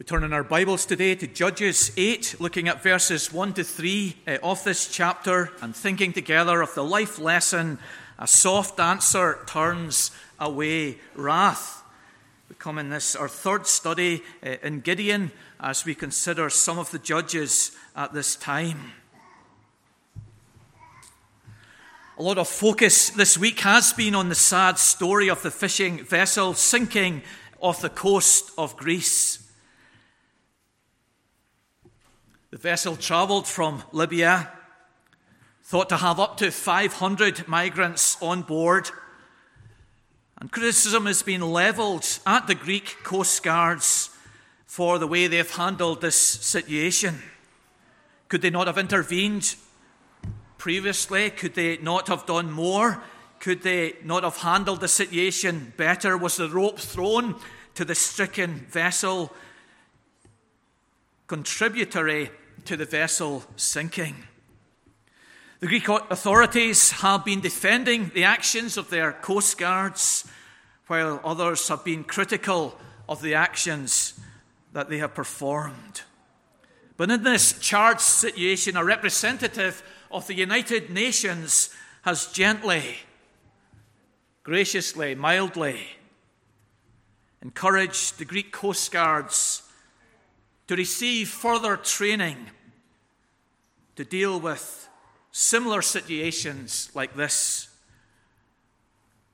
We turn in our Bibles today to Judges 8, looking at verses 1 to 3 uh, of this chapter and thinking together of the life lesson a soft answer turns away wrath. We come in this, our third study uh, in Gideon, as we consider some of the judges at this time. A lot of focus this week has been on the sad story of the fishing vessel sinking off the coast of Greece. The vessel travelled from Libya, thought to have up to 500 migrants on board. And criticism has been levelled at the Greek coast guards for the way they've handled this situation. Could they not have intervened previously? Could they not have done more? Could they not have handled the situation better? Was the rope thrown to the stricken vessel contributory to the vessel sinking. The Greek authorities have been defending the actions of their coast guards, while others have been critical of the actions that they have performed. But in this charged situation, a representative of the United Nations has gently, graciously, mildly encouraged the Greek coast guards to receive further training to deal with similar situations like this,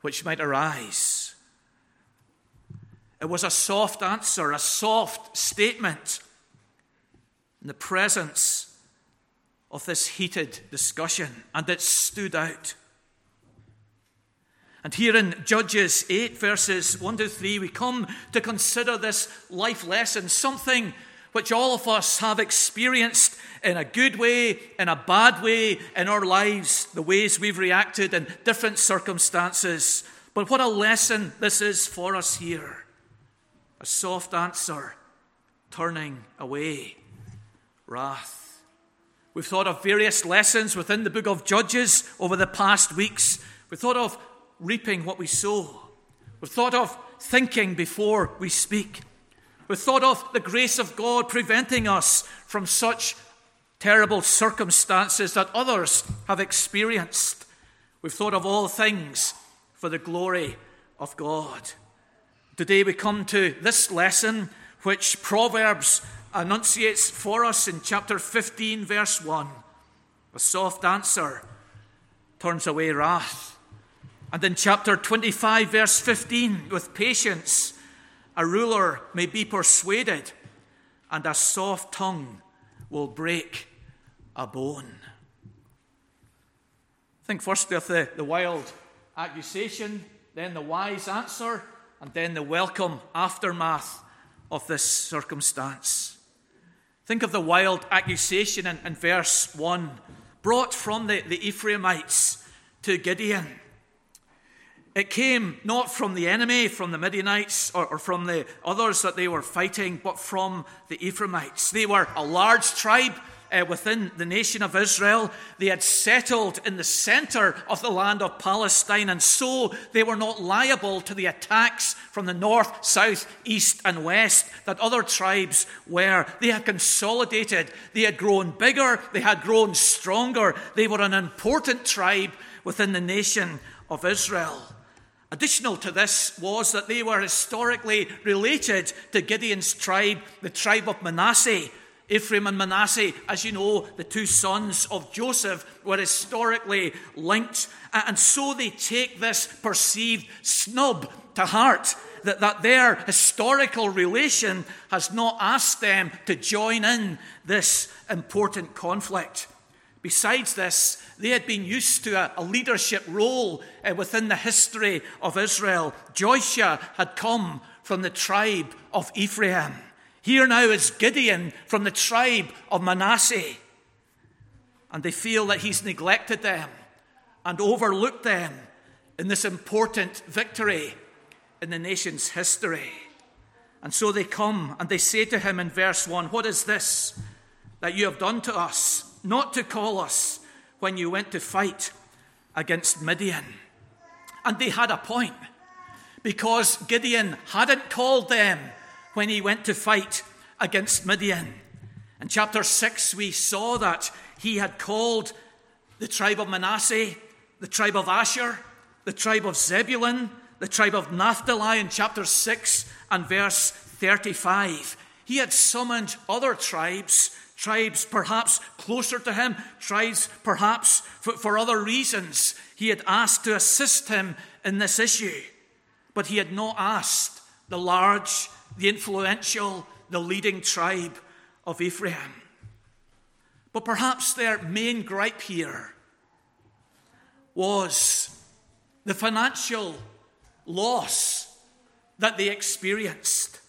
which might arise. It was a soft answer, a soft statement in the presence of this heated discussion, and it stood out. And here in Judges 8, verses 1 to 3, we come to consider this life lesson, something which all of us have experienced in a good way, in a bad way in our lives, the ways we've reacted in different circumstances. But what a lesson this is for us here. A soft answer, turning away wrath. We've thought of various lessons within the book of Judges over the past weeks. We've thought of reaping what we sow. We've thought of thinking before we speak. We thought of the grace of God preventing us from such terrible circumstances that others have experienced. We've thought of all things for the glory of God. Today we come to this lesson which Proverbs enunciates for us in chapter 15, verse 1. A soft answer turns away wrath. And in chapter 25, verse 15, with patience a ruler may be persuaded, and a soft tongue will break a bone. Think firstly of the, the wild accusation, then the wise answer, and then the welcome aftermath of this circumstance. Think of the wild accusation in, in verse 1 brought from the, the Ephraimites to Gideon. It came not from the enemy, from the Midianites, or, or, from the others that they were fighting, but from the Ephraimites. They were a large tribe uh, within the nation of Israel. They had settled in the center of the land of Palestine, and so they were not liable to the attacks from the north, south, east, and west that other tribes were. They had consolidated, they had grown bigger, they had grown stronger. They were an important tribe within the nation of Israel. Additional to this was that they were historically related to Gideon's tribe, the tribe of Manasseh. Ephraim and Manasseh, as you know, the two sons of Joseph, were historically linked. And so they take this perceived snub to heart that, that their historical relation has not asked them to join in this important conflict. Besides this, they had been used to a, a leadership role uh, within the history of Israel. Joshua had come from the tribe of Ephraim. Here now is Gideon from the tribe of Manasseh. And they feel that he's neglected them and overlooked them in this important victory in the nation's history. And so they come and they say to him in verse 1 What is this that you have done to us? not to call us when you went to fight against Midian. And they had a point because Gideon hadn't called them when he went to fight against Midian. In chapter 6, we saw that he had called the tribe of Manasseh, the tribe of Asher, the tribe of Zebulun, the tribe of Naphtali in chapter 6 and verse 35. He had summoned other tribes, tribes perhaps closer to him, tribes perhaps for, for other reasons. He had asked to assist him in this issue, but he had not asked the large, the influential, the leading tribe of Ephraim. But perhaps their main gripe here was the financial loss that they experienced.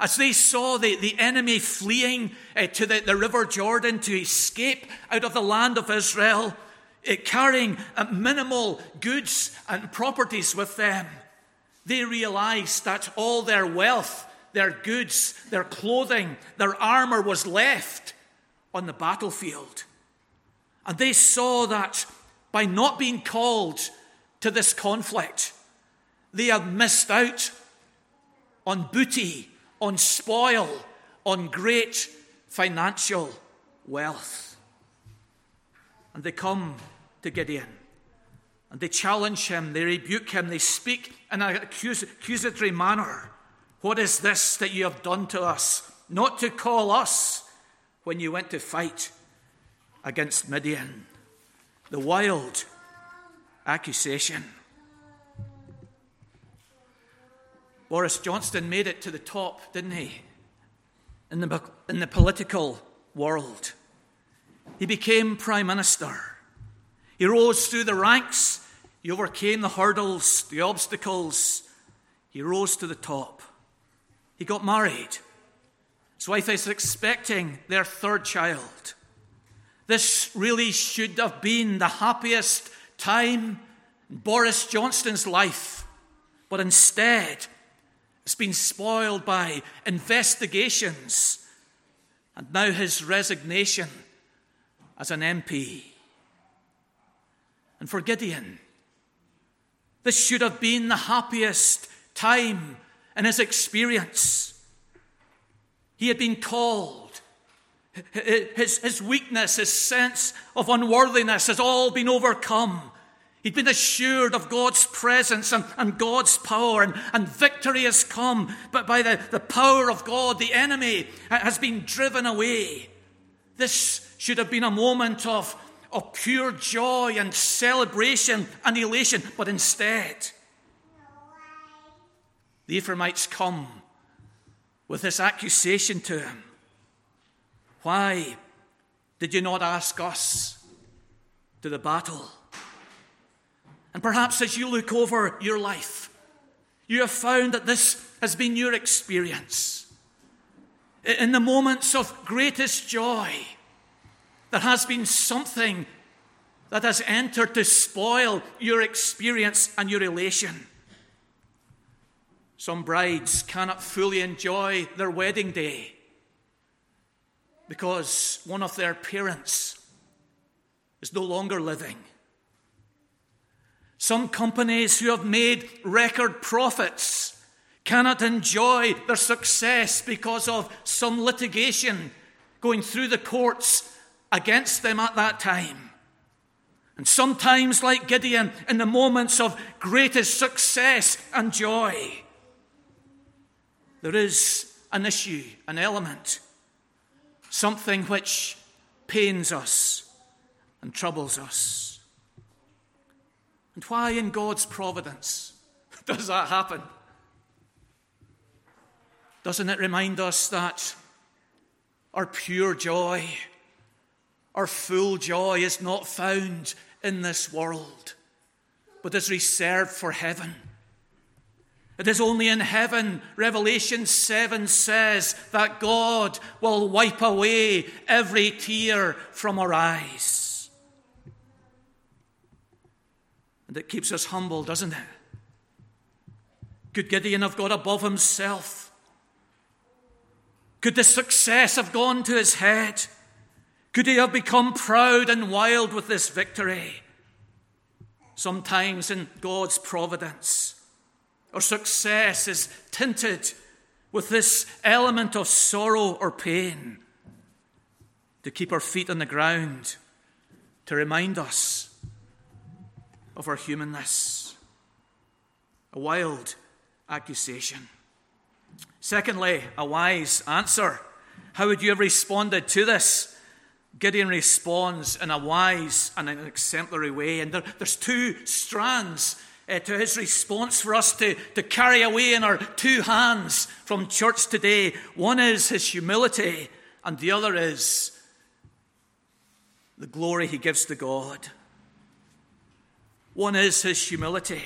As they saw the, the enemy fleeing uh, to the, the river Jordan to escape out of the land of Israel, uh, carrying uh, minimal goods and properties with them, they realized that all their wealth, their goods, their clothing, their armor was left on the battlefield. And they saw that by not being called to this conflict, they had missed out on booty, on spoil, on great financial wealth. And they come to Gideon and they challenge him, they rebuke him, they speak in an accusatory manner. What is this that you have done to us? Not to call us when you went to fight against Midian. The wild accusation. Boris Johnson made it to the top, didn't he? In the, in the political world. He became Prime Minister. He rose through the ranks. He overcame the hurdles, the obstacles. He rose to the top. He got married. His wife is expecting their third child. This really should have been the happiest time in Boris Johnson's life, but instead, it's been spoiled by investigations and now his resignation as an MP. And for Gideon, this should have been the happiest time in his experience. He had been called. His, his weakness, his sense of unworthiness has all been overcome. He'd been assured of God's presence and, and God's power, and, and victory has come. But by the, the power of God, the enemy has been driven away. This should have been a moment of, of pure joy and celebration and elation, but instead, the Ephraimites come with this accusation to him Why did you not ask us to the battle? And perhaps as you look over your life, you have found that this has been your experience. In the moments of greatest joy, there has been something that has entered to spoil your experience and your elation. Some brides cannot fully enjoy their wedding day because one of their parents is no longer living. Some companies who have made record profits cannot enjoy their success because of some litigation going through the courts against them at that time. And sometimes, like Gideon, in the moments of greatest success and joy, there is an issue, an element, something which pains us and troubles us. And why, in God's providence, does that happen? Doesn't it remind us that our pure joy, our full joy, is not found in this world, but is reserved for heaven? It is only in heaven, Revelation 7 says, that God will wipe away every tear from our eyes. And it keeps us humble, doesn't it? Could Gideon have got above himself? Could the success have gone to his head? Could he have become proud and wild with this victory? Sometimes in God's providence, our success is tinted with this element of sorrow or pain, to keep our feet on the ground, to remind us of our humanness. A wild accusation. Secondly, a wise answer. How would you have responded to this? Gideon responds in a wise and an exemplary way. And there, there's two strands uh, to his response for us to, to carry away in our two hands from church today. One is his humility, and the other is the glory he gives to God. One is his humility.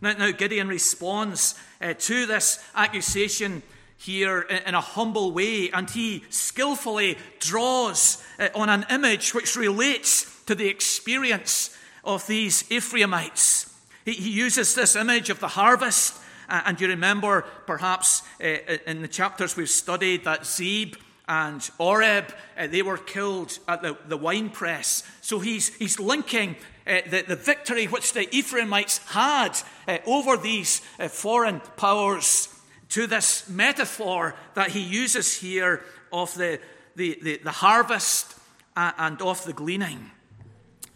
Now, now Gideon responds uh, to this accusation here in a humble way, and he skillfully draws uh, on an image which relates to the experience of these Ephraimites. He, he uses this image of the harvest, uh, and you remember perhaps uh, in the chapters we've studied that Zeb and Oreb, uh, they were killed at the, the wine press. So he's, he's linking uh, the, the victory which the Ephraimites had uh, over these uh, foreign powers to this metaphor that he uses here of the, the, the, the harvest and of the gleaning.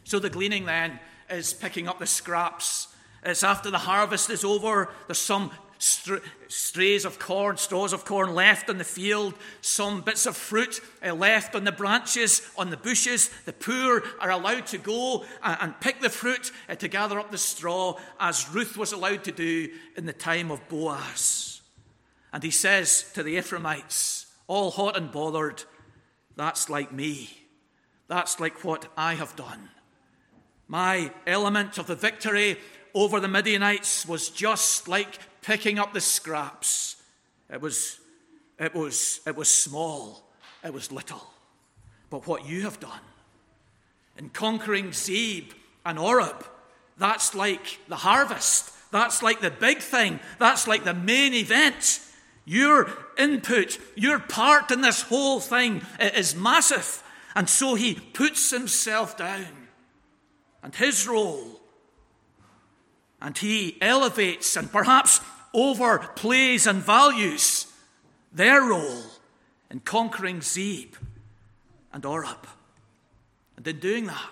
So the gleaning then is picking up the scraps. It's after the harvest is over, there's some strays of corn, straws of corn left on the field, some bits of fruit uh, left on the branches, on the bushes. The poor are allowed to go and pick the fruit uh, to gather up the straw, as Ruth was allowed to do in the time of Boaz. And he says to the Ephraimites, all hot and bothered, That's like me. That's like what I have done. My element of the victory over the Midianites was just like picking up the scraps. It was, it was, it was small, it was little. But what you have done in conquering Zeb and Oreb, that's like the harvest. That's like the big thing. That's like the main event. Your input, your part in this whole thing is massive. And so he puts himself down. And his role and he elevates and perhaps overplays and values their role in conquering Zeb and Oreb. And in doing that,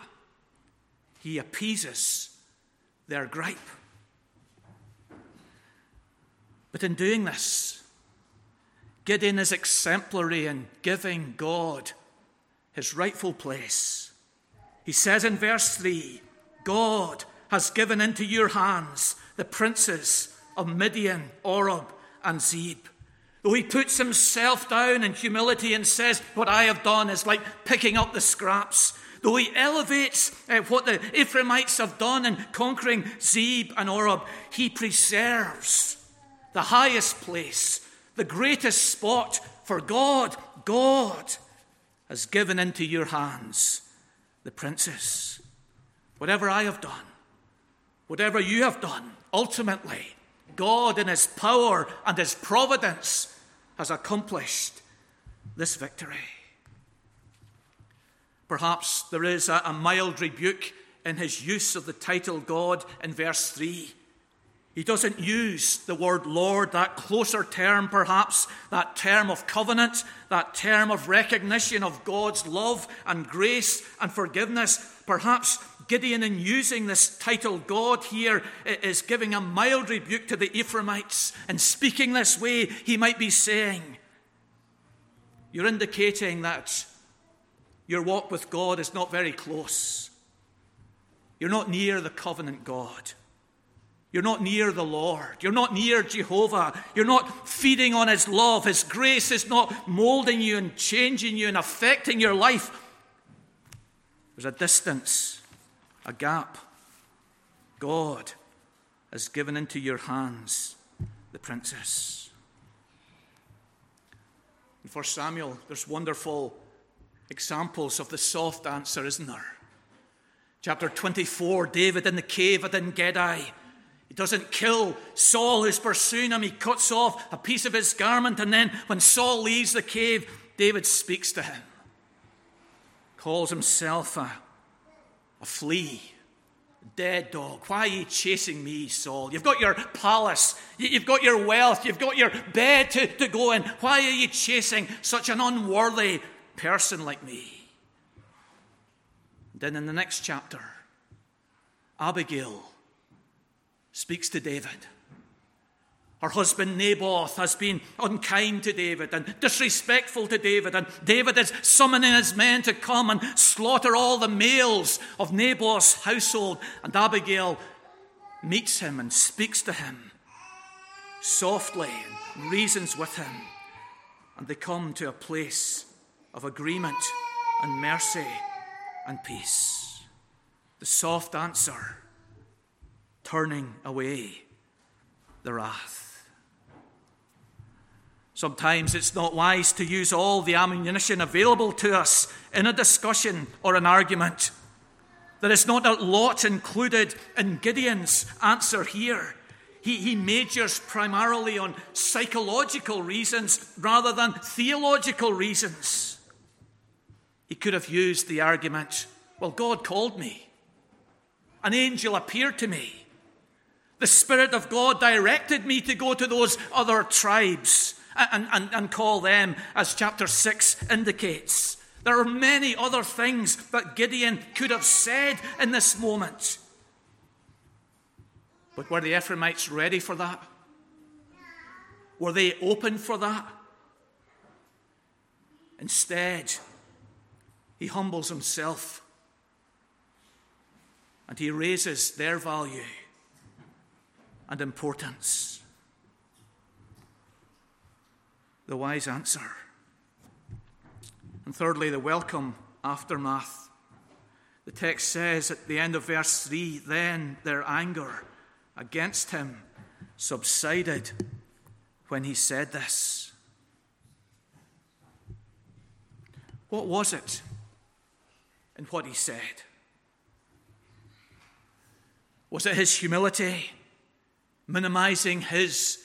he appeases their gripe. But in doing this, Gideon is exemplary in giving God his rightful place. He says in verse 3 God has given into your hands the princes of Midian, Oreb, and Zeb. Though he puts himself down in humility and says, What I have done is like picking up the scraps. Though he elevates uh, what the Ephraimites have done in conquering Zeb and Oreb, he preserves the highest place, the greatest spot for God. God has given into your hands the princes. Whatever I have done, Whatever you have done, ultimately, God in His power and His providence has accomplished this victory. Perhaps there is a, a, mild rebuke in his use of the title God in verse 3. He doesn't use the word Lord, that closer term perhaps, that term of covenant, that term of recognition of God's love and grace and forgiveness. Perhaps Gideon, in using this title God here, is giving a mild rebuke to the Ephraimites. And speaking this way, he might be saying, You're indicating that your walk with God is not very close. You're not near the covenant God. You're not near the Lord. You're not near Jehovah. You're not feeding on His love. His grace is not molding you and changing you and affecting your life. There's a distance a gap. God has given into your hands the princess. And for Samuel, there's wonderful examples of the soft answer, isn't there? Chapter 24, David in the cave at En Gedi. He doesn't kill Saul who's pursuing him. He cuts off a piece of his garment, and then when Saul leaves the cave, David speaks to him, calls himself a a flea, a Dead dog, why are you chasing me, Saul? You've got your palace, you've got your wealth, you've got your bed to, to go in. Why are you chasing such an unworthy person like me? Then in the next chapter, Abigail speaks to David. Her husband Naboth has been unkind to David and disrespectful to David, and David is summoning his men to come and slaughter all the males of Naboth's household. And Abigail meets him and speaks to him softly and reasons with him. And they come to a place of agreement and mercy and peace. The soft answer, turning away the wrath. Sometimes it's not wise to use all the ammunition available to us in a discussion or an argument. There is not a lot included in Gideon's answer here. He, he majors primarily on psychological reasons rather than theological reasons. He could have used the argument well, God called me, an angel appeared to me, the Spirit of God directed me to go to those other tribes and, and, and call them, as chapter 6 indicates. There are many other things that Gideon could have said in this moment. But were the Ephraimites ready for that? Were they open for that? Instead, he humbles himself and he raises their value and importance. The wise answer. And thirdly, the welcome aftermath. The text says at the end of verse 3 then their anger against him subsided when he said this. What was it in what he said? Was it his humility, minimizing his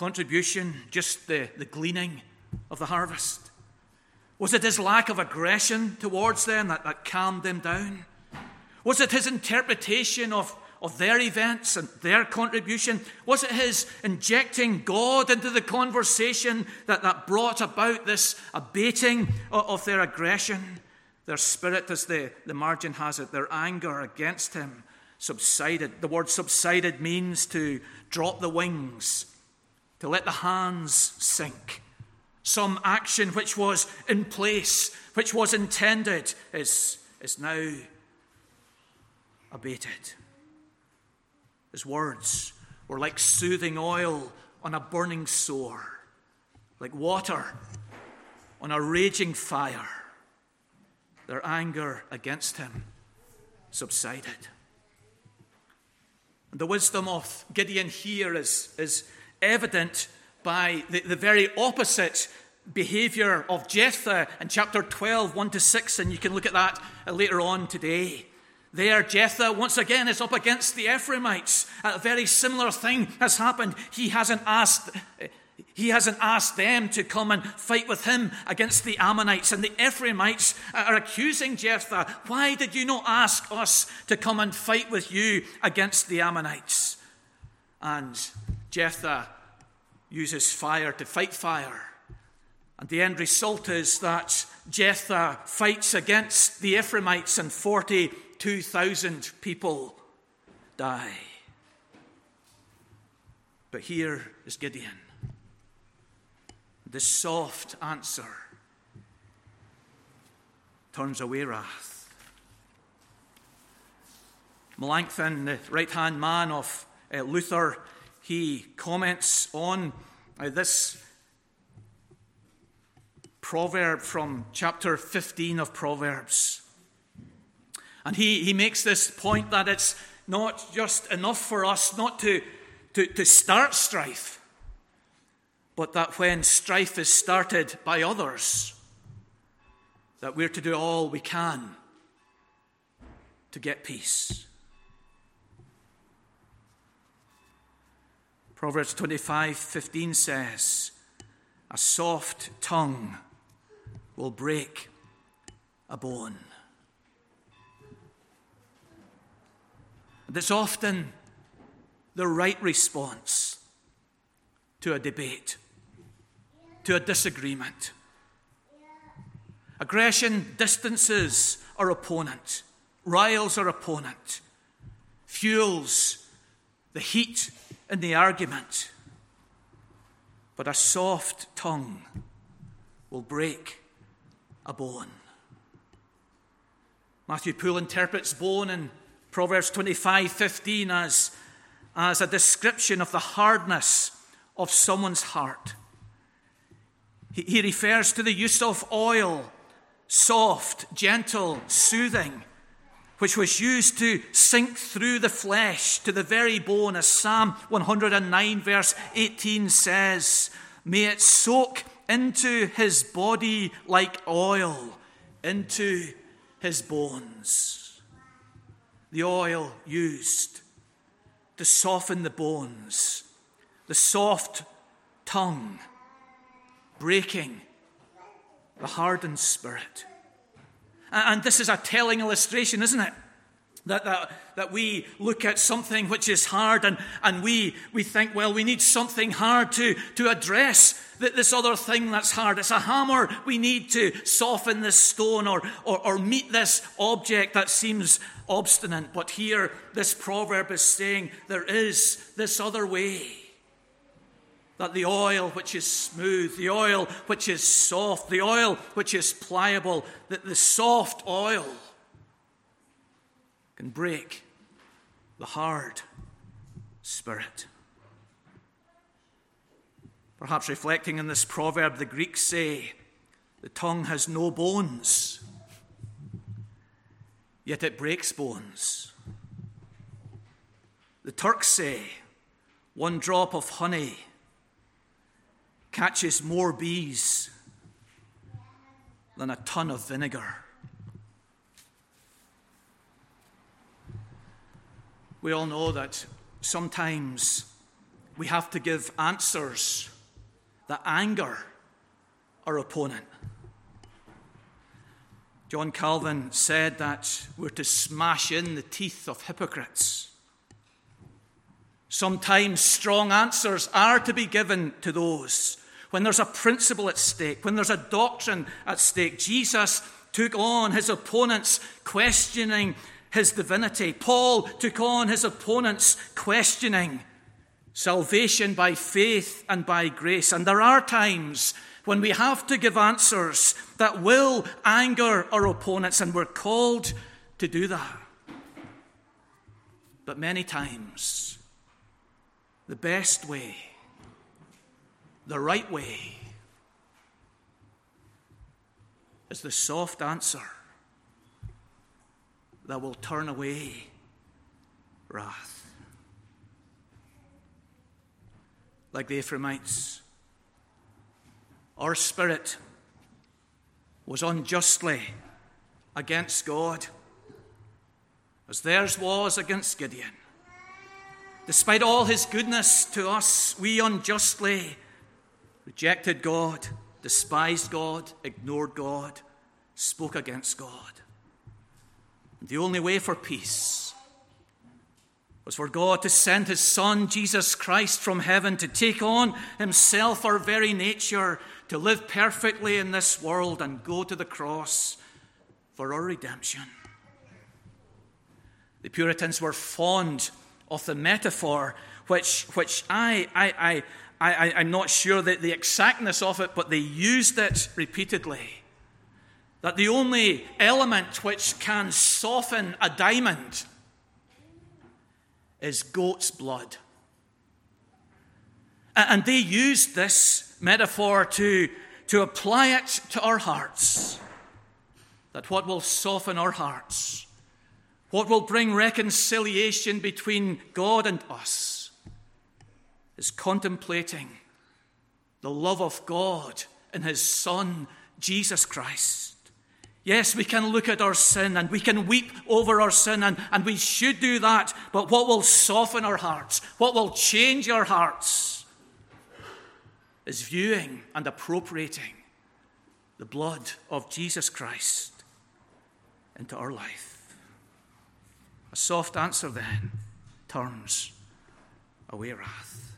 contribution, just the, the gleaning of the harvest? Was it his lack of aggression towards them that, that calmed them down? Was it his interpretation of, of their events and their contribution? Was it his injecting God into the conversation that, that brought about this abating of, of their aggression? Their spirit, as the, the margin has it, their anger against him subsided. The word subsided means to drop the wings to let the hands sink. Some action which was in place, which was intended, is, is now abated. His words were like soothing oil on a burning sore, like water on a raging fire. Their anger against him subsided. And the wisdom of Gideon here is, is evident by the, the very opposite behavior of Jephthah in chapter 12, 1 to 6, and you can look at that later on today. There, Jephthah once again is up against the Ephraimites. A very similar thing has happened. He hasn't asked. He hasn't asked them to come and fight with him against the Ammonites. And the Ephraimites are accusing Jephthah, Why did you not ask us to come and fight with you against the Ammonites? And Jephthah uses fire to fight fire. And the end result is that Jephthah fights against the Ephraimites, and 42,000 people die. But here is Gideon. The soft answer turns away wrath. Melanchthon, the right hand man of uh, Luther, he comments on uh, this proverb from chapter 15 of Proverbs. And he, he makes this point that it's not just enough for us not to, to, to start strife, but that when strife is started by others, that we're to do all we can to get peace. Proverbs 25:15 says, A soft tongue will break a bone. And it's often the right response to a debate, to a disagreement. Aggression distances our opponent, riles our opponent, fuels the heat in the argument. But a soft tongue will break a bone. Matthew Poole interprets bone in Proverbs 25 15 as, as a description of the hardness of someone's heart. He, he refers to the use of oil, soft, gentle, soothing, which was used to sink through the flesh to the very bone, as Psalm 109, verse 18 says, May it soak into his body like oil, into his bones. The oil used to soften the bones, the soft tongue, breaking the hardened spirit. And this is a telling illustration, isn't it? That, that, that we look at something which is hard and, and we, we think, well, we need something hard to, to address this other thing that's hard. It's a hammer. We need to soften this stone or, or, or meet this object that seems obstinate. But here, this proverb is saying there is this other way that the oil which is smooth, the oil which is soft, the oil which is pliable, that the soft oil can break the hard spirit. Perhaps reflecting on this proverb, the Greeks say, The tongue has no bones, yet it breaks bones. The Turks say, One drop of honey catches more bees than a ton of vinegar. We all know that sometimes we have to give answers that anger our opponent. John Calvin said that we're to smash in the teeth of hypocrites. Sometimes strong answers are to be given to those when there's a principle at stake, when there's a doctrine at stake. Jesus took on his opponents questioning his divinity. Paul took on his opponents questioning salvation by faith and by grace. And there are times when we have to give answers that will anger our opponents, and we're called to do that. But many times, the best way, the right way, is the soft answer that will turn away wrath. Like the Ephraimites, our spirit was unjustly against God, as theirs was against Gideon. Despite all his goodness to us, we unjustly rejected God, despised God, ignored God, spoke against God. The only way for peace was for God to send his Son, Jesus Christ, from heaven to take on himself our very nature, to live perfectly in this world and go to the cross for our redemption. The Puritans were fond of the metaphor, which, which I, I, I, I, I'm not sure that the exactness of it, but they used it repeatedly. That the only element which can soften a diamond is goat's blood. And they used this metaphor to, to apply it to our hearts. That what will soften our hearts what will bring reconciliation between God and us is contemplating the love of God in His Son, Jesus Christ. Yes, we can look at our sin and we can weep over our sin, and, and we should do that. But what will soften our hearts, what will change our hearts, is viewing and appropriating the blood of Jesus Christ into our life. A soft answer then turns away wrath.